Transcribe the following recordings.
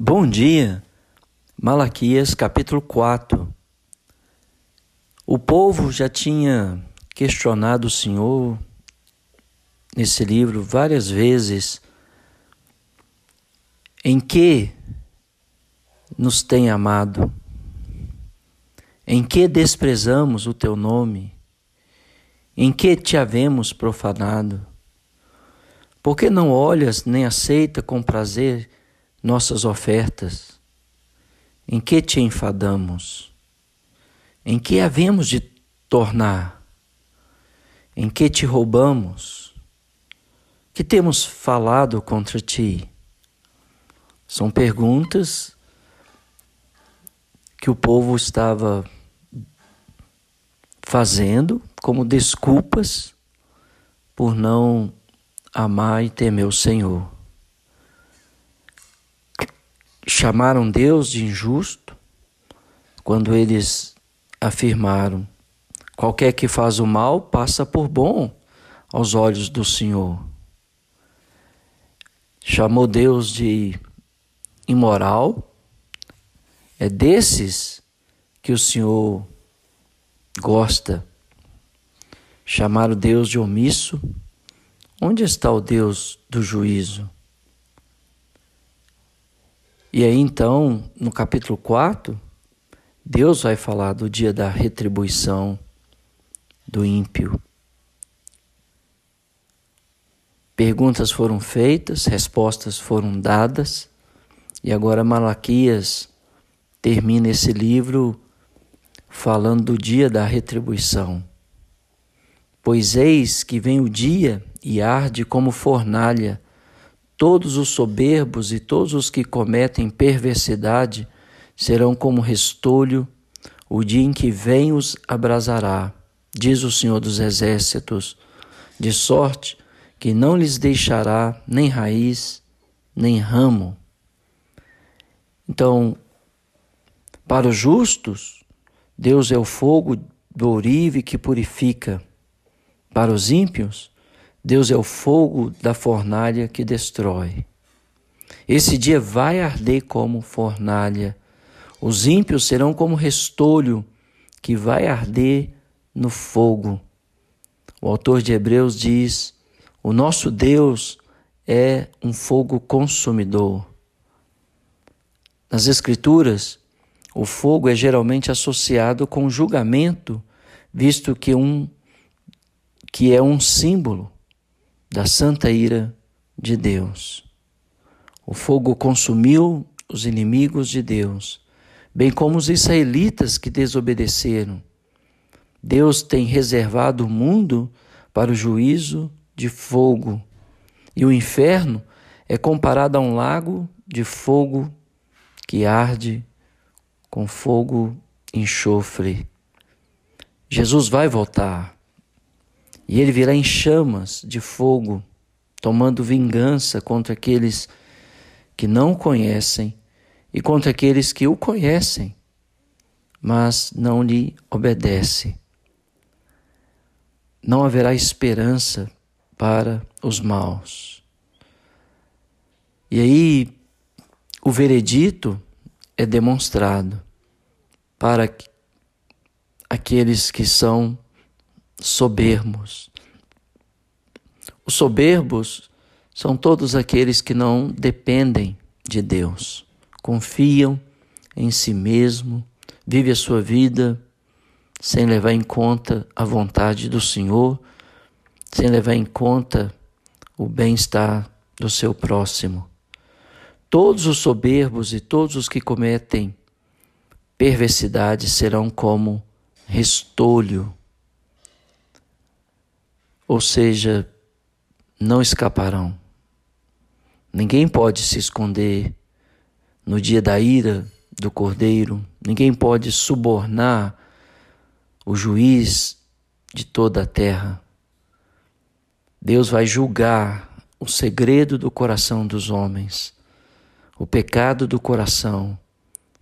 Bom dia, Malaquias capítulo 4. O povo já tinha questionado o Senhor nesse livro várias vezes em que nos tem amado, em que desprezamos o teu nome, em que te havemos profanado. Por que não olhas nem aceita com prazer nossas ofertas? Em que te enfadamos? Em que havemos de tornar? Em que te roubamos? Que temos falado contra ti? São perguntas que o povo estava fazendo como desculpas por não amar e temer o Senhor chamaram Deus de injusto quando eles afirmaram: qualquer que faz o mal passa por bom aos olhos do Senhor. Chamou Deus de imoral. É desses que o Senhor gosta. Chamaram Deus de omisso. Onde está o Deus do juízo? E aí então, no capítulo 4, Deus vai falar do dia da retribuição do ímpio. Perguntas foram feitas, respostas foram dadas, e agora Malaquias termina esse livro falando do dia da retribuição. Pois eis que vem o dia e arde como fornalha Todos os soberbos e todos os que cometem perversidade serão como restolho, o dia em que vem os abrasará, diz o Senhor dos Exércitos, de sorte que não lhes deixará nem raiz, nem ramo. Então, para os justos, Deus é o fogo do ourive que purifica. Para os ímpios, Deus é o fogo da fornalha que destrói. Esse dia vai arder como fornalha. Os ímpios serão como restolho que vai arder no fogo. O autor de Hebreus diz: O nosso Deus é um fogo consumidor. Nas Escrituras, o fogo é geralmente associado com julgamento, visto que, um, que é um símbolo da santa ira de Deus. O fogo consumiu os inimigos de Deus, bem como os israelitas que desobedeceram. Deus tem reservado o mundo para o juízo de fogo, e o inferno é comparado a um lago de fogo que arde com fogo enxofre. Jesus vai voltar. E ele virá em chamas de fogo, tomando vingança contra aqueles que não o conhecem e contra aqueles que o conhecem, mas não lhe obedecem. Não haverá esperança para os maus. E aí o veredito é demonstrado para aqueles que são soberbos. Os soberbos são todos aqueles que não dependem de Deus, confiam em si mesmo, vivem a sua vida sem levar em conta a vontade do Senhor, sem levar em conta o bem-estar do seu próximo. Todos os soberbos e todos os que cometem perversidade serão como restolho ou seja, não escaparão. Ninguém pode se esconder no dia da ira do cordeiro, ninguém pode subornar o juiz de toda a terra. Deus vai julgar o segredo do coração dos homens, o pecado do coração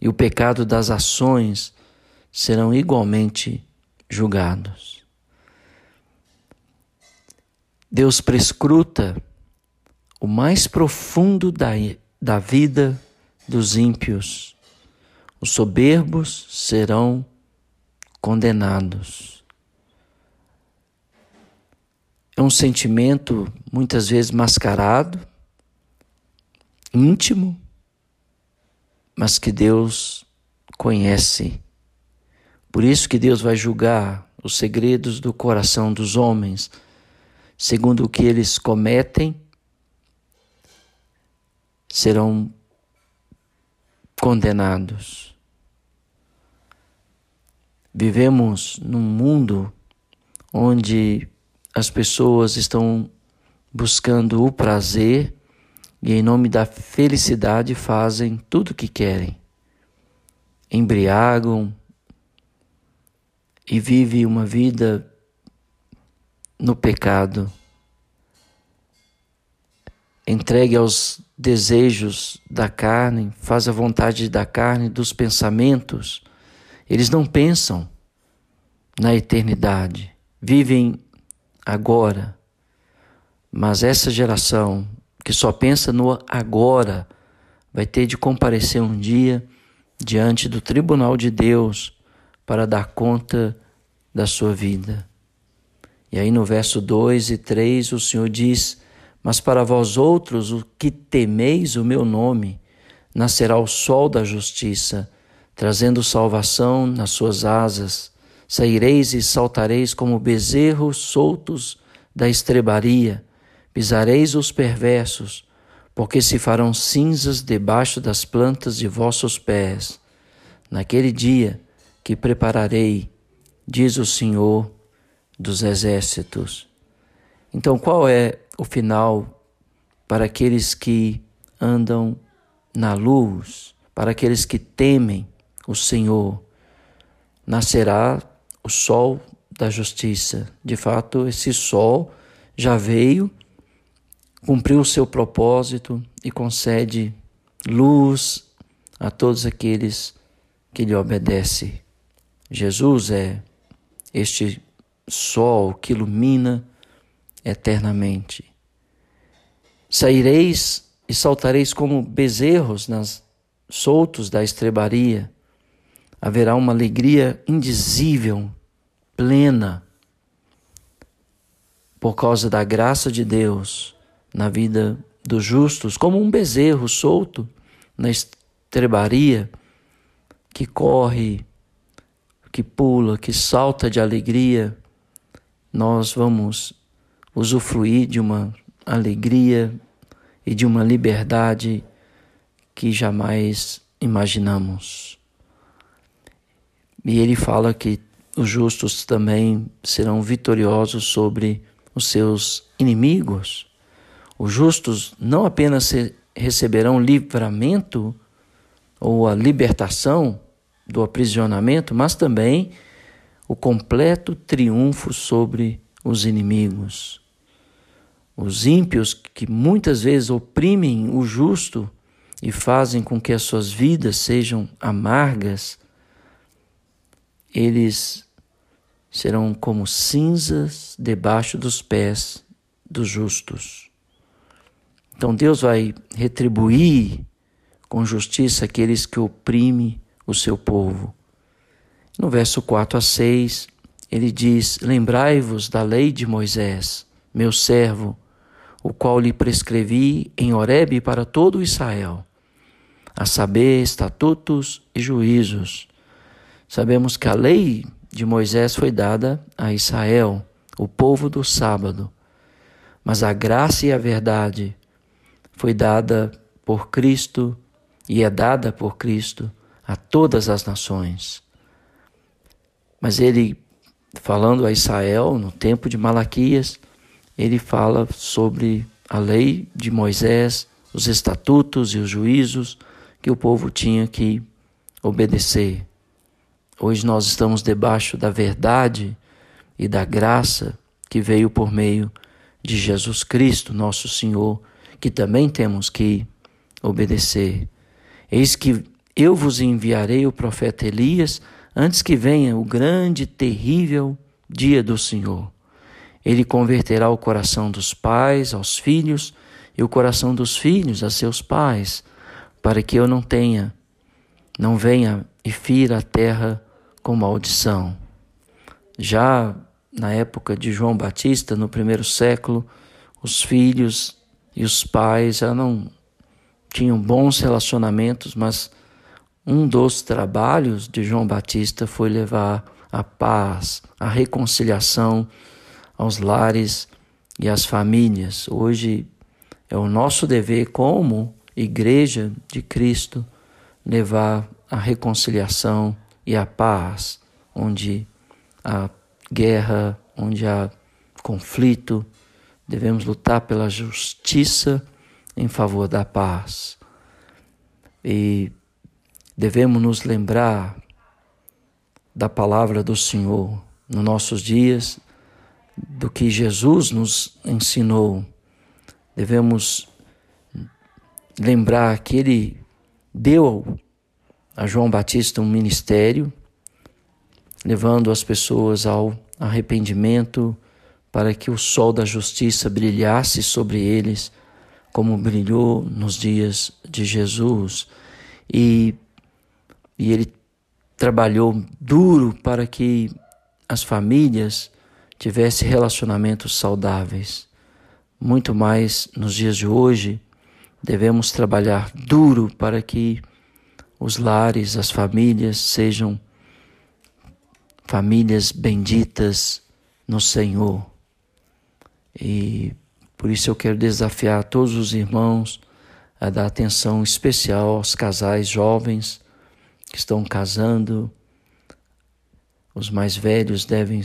e o pecado das ações serão igualmente julgados. Deus prescruta o mais profundo da, da vida dos ímpios. Os soberbos serão condenados. É um sentimento muitas vezes mascarado, íntimo, mas que Deus conhece. Por isso que Deus vai julgar os segredos do coração dos homens, segundo o que eles cometem, serão condenados. Vivemos num mundo onde as pessoas estão buscando o prazer e, em nome da felicidade, fazem tudo o que querem. Embriagam e vivem uma vida no pecado, entregue aos desejos da carne, faz a vontade da carne, dos pensamentos. Eles não pensam na eternidade, vivem agora. Mas essa geração que só pensa no agora vai ter de comparecer um dia diante do tribunal de Deus para dar conta da sua vida. E aí no verso 2 e 3 o Senhor diz: Mas para vós outros, o que temeis o meu nome, nascerá o sol da justiça, trazendo salvação nas suas asas. Saireis e saltareis como bezerros soltos da estrebaria, pisareis os perversos, porque se farão cinzas debaixo das plantas de vossos pés. Naquele dia que prepararei, diz o Senhor dos exércitos. Então, qual é o final para aqueles que andam na luz, para aqueles que temem o Senhor? Nascerá o sol da justiça. De fato, esse sol já veio, cumpriu o seu propósito e concede luz a todos aqueles que lhe obedecem. Jesus é este sol que ilumina eternamente. Saireis e saltareis como bezerros nas soltos da estrebaria. Haverá uma alegria indizível plena por causa da graça de Deus na vida dos justos, como um bezerro solto na estrebaria que corre, que pula, que salta de alegria. Nós vamos usufruir de uma alegria e de uma liberdade que jamais imaginamos. E ele fala que os justos também serão vitoriosos sobre os seus inimigos. Os justos não apenas receberão livramento ou a libertação do aprisionamento, mas também o completo triunfo sobre os inimigos. Os ímpios que muitas vezes oprimem o justo e fazem com que as suas vidas sejam amargas, eles serão como cinzas debaixo dos pés dos justos. Então Deus vai retribuir com justiça aqueles que oprimem o seu povo. No verso 4 a 6, ele diz: Lembrai-vos da lei de Moisés, meu servo, o qual lhe prescrevi em Horebe para todo Israel, a saber, estatutos e juízos. Sabemos que a lei de Moisés foi dada a Israel, o povo do sábado. Mas a graça e a verdade foi dada por Cristo e é dada por Cristo a todas as nações. Mas ele, falando a Israel no tempo de Malaquias, ele fala sobre a lei de Moisés, os estatutos e os juízos que o povo tinha que obedecer. Hoje nós estamos debaixo da verdade e da graça que veio por meio de Jesus Cristo, nosso Senhor, que também temos que obedecer. Eis que eu vos enviarei o profeta Elias antes que venha o grande terrível dia do Senhor. Ele converterá o coração dos pais aos filhos e o coração dos filhos a seus pais, para que eu não tenha, não venha e fira a terra com maldição. Já na época de João Batista, no primeiro século, os filhos e os pais já não tinham bons relacionamentos, mas um dos trabalhos de João Batista foi levar a paz, a reconciliação aos lares e às famílias. Hoje é o nosso dever como igreja de Cristo levar a reconciliação e a paz onde há guerra, onde há conflito. Devemos lutar pela justiça em favor da paz. E devemos nos lembrar da palavra do Senhor nos nossos dias, do que Jesus nos ensinou. Devemos lembrar que ele deu a João Batista um ministério, levando as pessoas ao arrependimento, para que o sol da justiça brilhasse sobre eles, como brilhou nos dias de Jesus. E, e ele trabalhou duro para que as famílias tivessem relacionamentos saudáveis. Muito mais nos dias de hoje, devemos trabalhar duro para que os lares, as famílias sejam famílias benditas no Senhor. E por isso eu quero desafiar todos os irmãos a dar atenção especial aos casais jovens que estão casando. Os mais velhos devem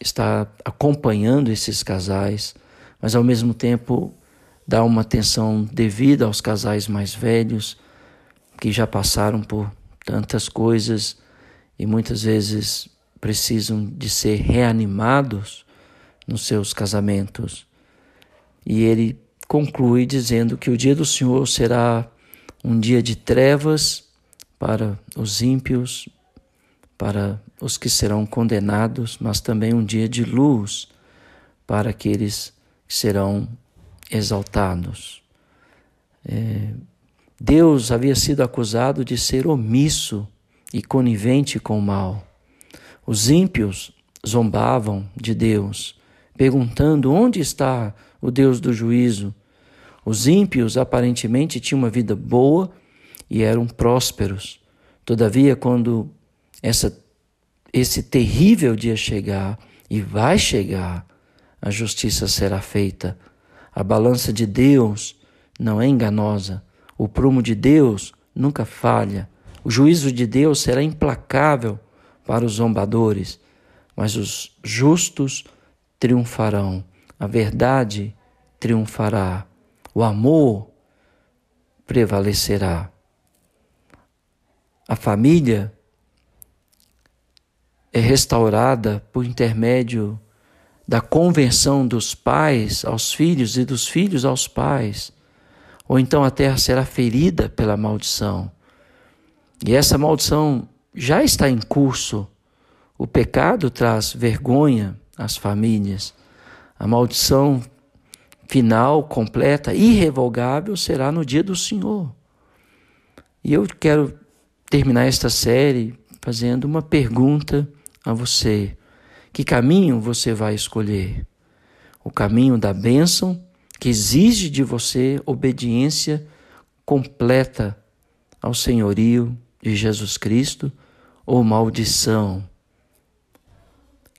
estar acompanhando esses casais, mas ao mesmo tempo dar uma atenção devida aos casais mais velhos que já passaram por tantas coisas e muitas vezes precisam de ser reanimados nos seus casamentos. E ele conclui dizendo que o dia do Senhor será um dia de trevas para os ímpios, para os que serão condenados, mas também um dia de luz para aqueles que serão exaltados. É, Deus havia sido acusado de ser omisso e conivente com o mal. Os ímpios zombavam de Deus, perguntando onde está o Deus do juízo. Os ímpios aparentemente tinham uma vida boa e eram prósperos. Todavia, quando essa, esse terrível dia chegar, e vai chegar, a justiça será feita. A balança de Deus não é enganosa. O prumo de Deus nunca falha. O juízo de Deus será implacável para os zombadores, mas os justos triunfarão. A verdade triunfará. O amor prevalecerá. A família é restaurada por intermédio da conversão dos pais aos filhos e dos filhos aos pais. Ou então a terra será ferida pela maldição. E essa maldição já está em curso. O pecado traz vergonha às famílias. A maldição final, completa, irrevogável será no dia do Senhor. E eu quero terminar esta série fazendo uma pergunta a você: que caminho você vai escolher? O caminho da bênção, que exige de você obediência completa ao senhorio de Jesus Cristo, ou maldição,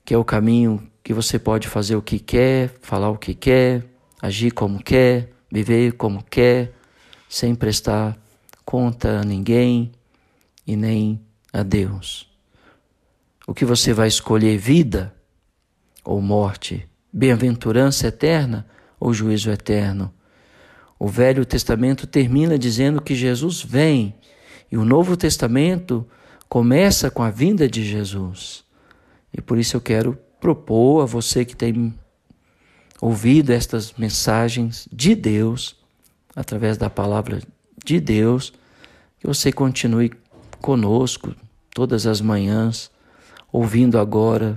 que é o caminho que você pode fazer o que quer, falar o que quer, agir como quer, viver como quer, sem prestar conta a ninguém, e nem a Deus. O que você vai escolher, vida ou morte, bem-aventurança eterna ou juízo eterno? O Velho Testamento termina dizendo que Jesus vem, e o Novo Testamento começa com a vinda de Jesus. E por isso eu quero propor a você que tem ouvido estas mensagens de Deus, através da palavra de Deus, que você continue conosco todas as manhãs, ouvindo agora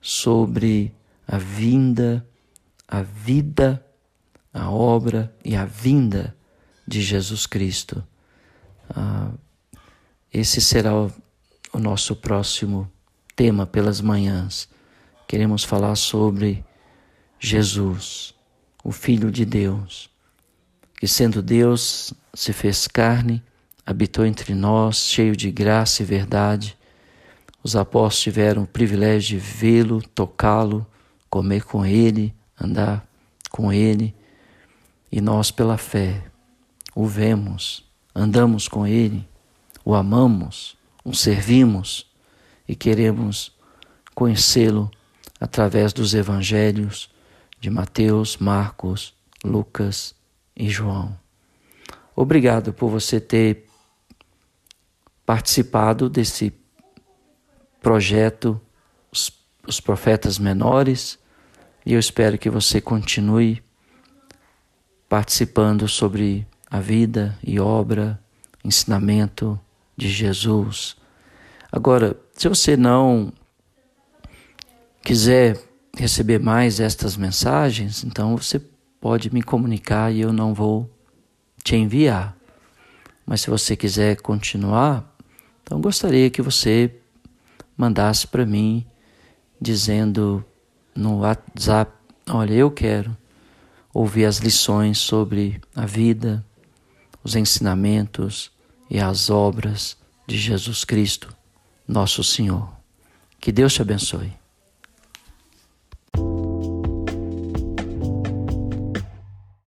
sobre a vinda, a vida, a obra e a vinda de Jesus Cristo. esse será o, o nosso próximo tema pelas manhãs. Queremos falar sobre Jesus, o Filho de Deus, que sendo Deus se fez carne, habitou entre nós, cheio de graça e verdade. Os apóstolos tiveram o privilégio de vê-lo, tocá-lo, comer com ele, andar com ele, e nós, pela fé, o vemos, andamos com ele, o amamos, o servimos e queremos conhecê-lo através dos evangelhos de Mateus, Marcos, Lucas e João. Obrigado por você ter participado desse projeto Os, os Profetas Menores e eu espero que você continue participando sobre a vida e obra, ensinamento de Jesus. Agora, se você não quiser receber mais estas mensagens, então você pode me comunicar e eu não vou te enviar. Mas se você quiser continuar, então gostaria que você mandasse para mim dizendo no WhatsApp: Olha, eu quero ouvir as lições sobre a vida, os ensinamentos e as obras de Jesus Cristo, nosso Senhor. Que Deus te abençoe.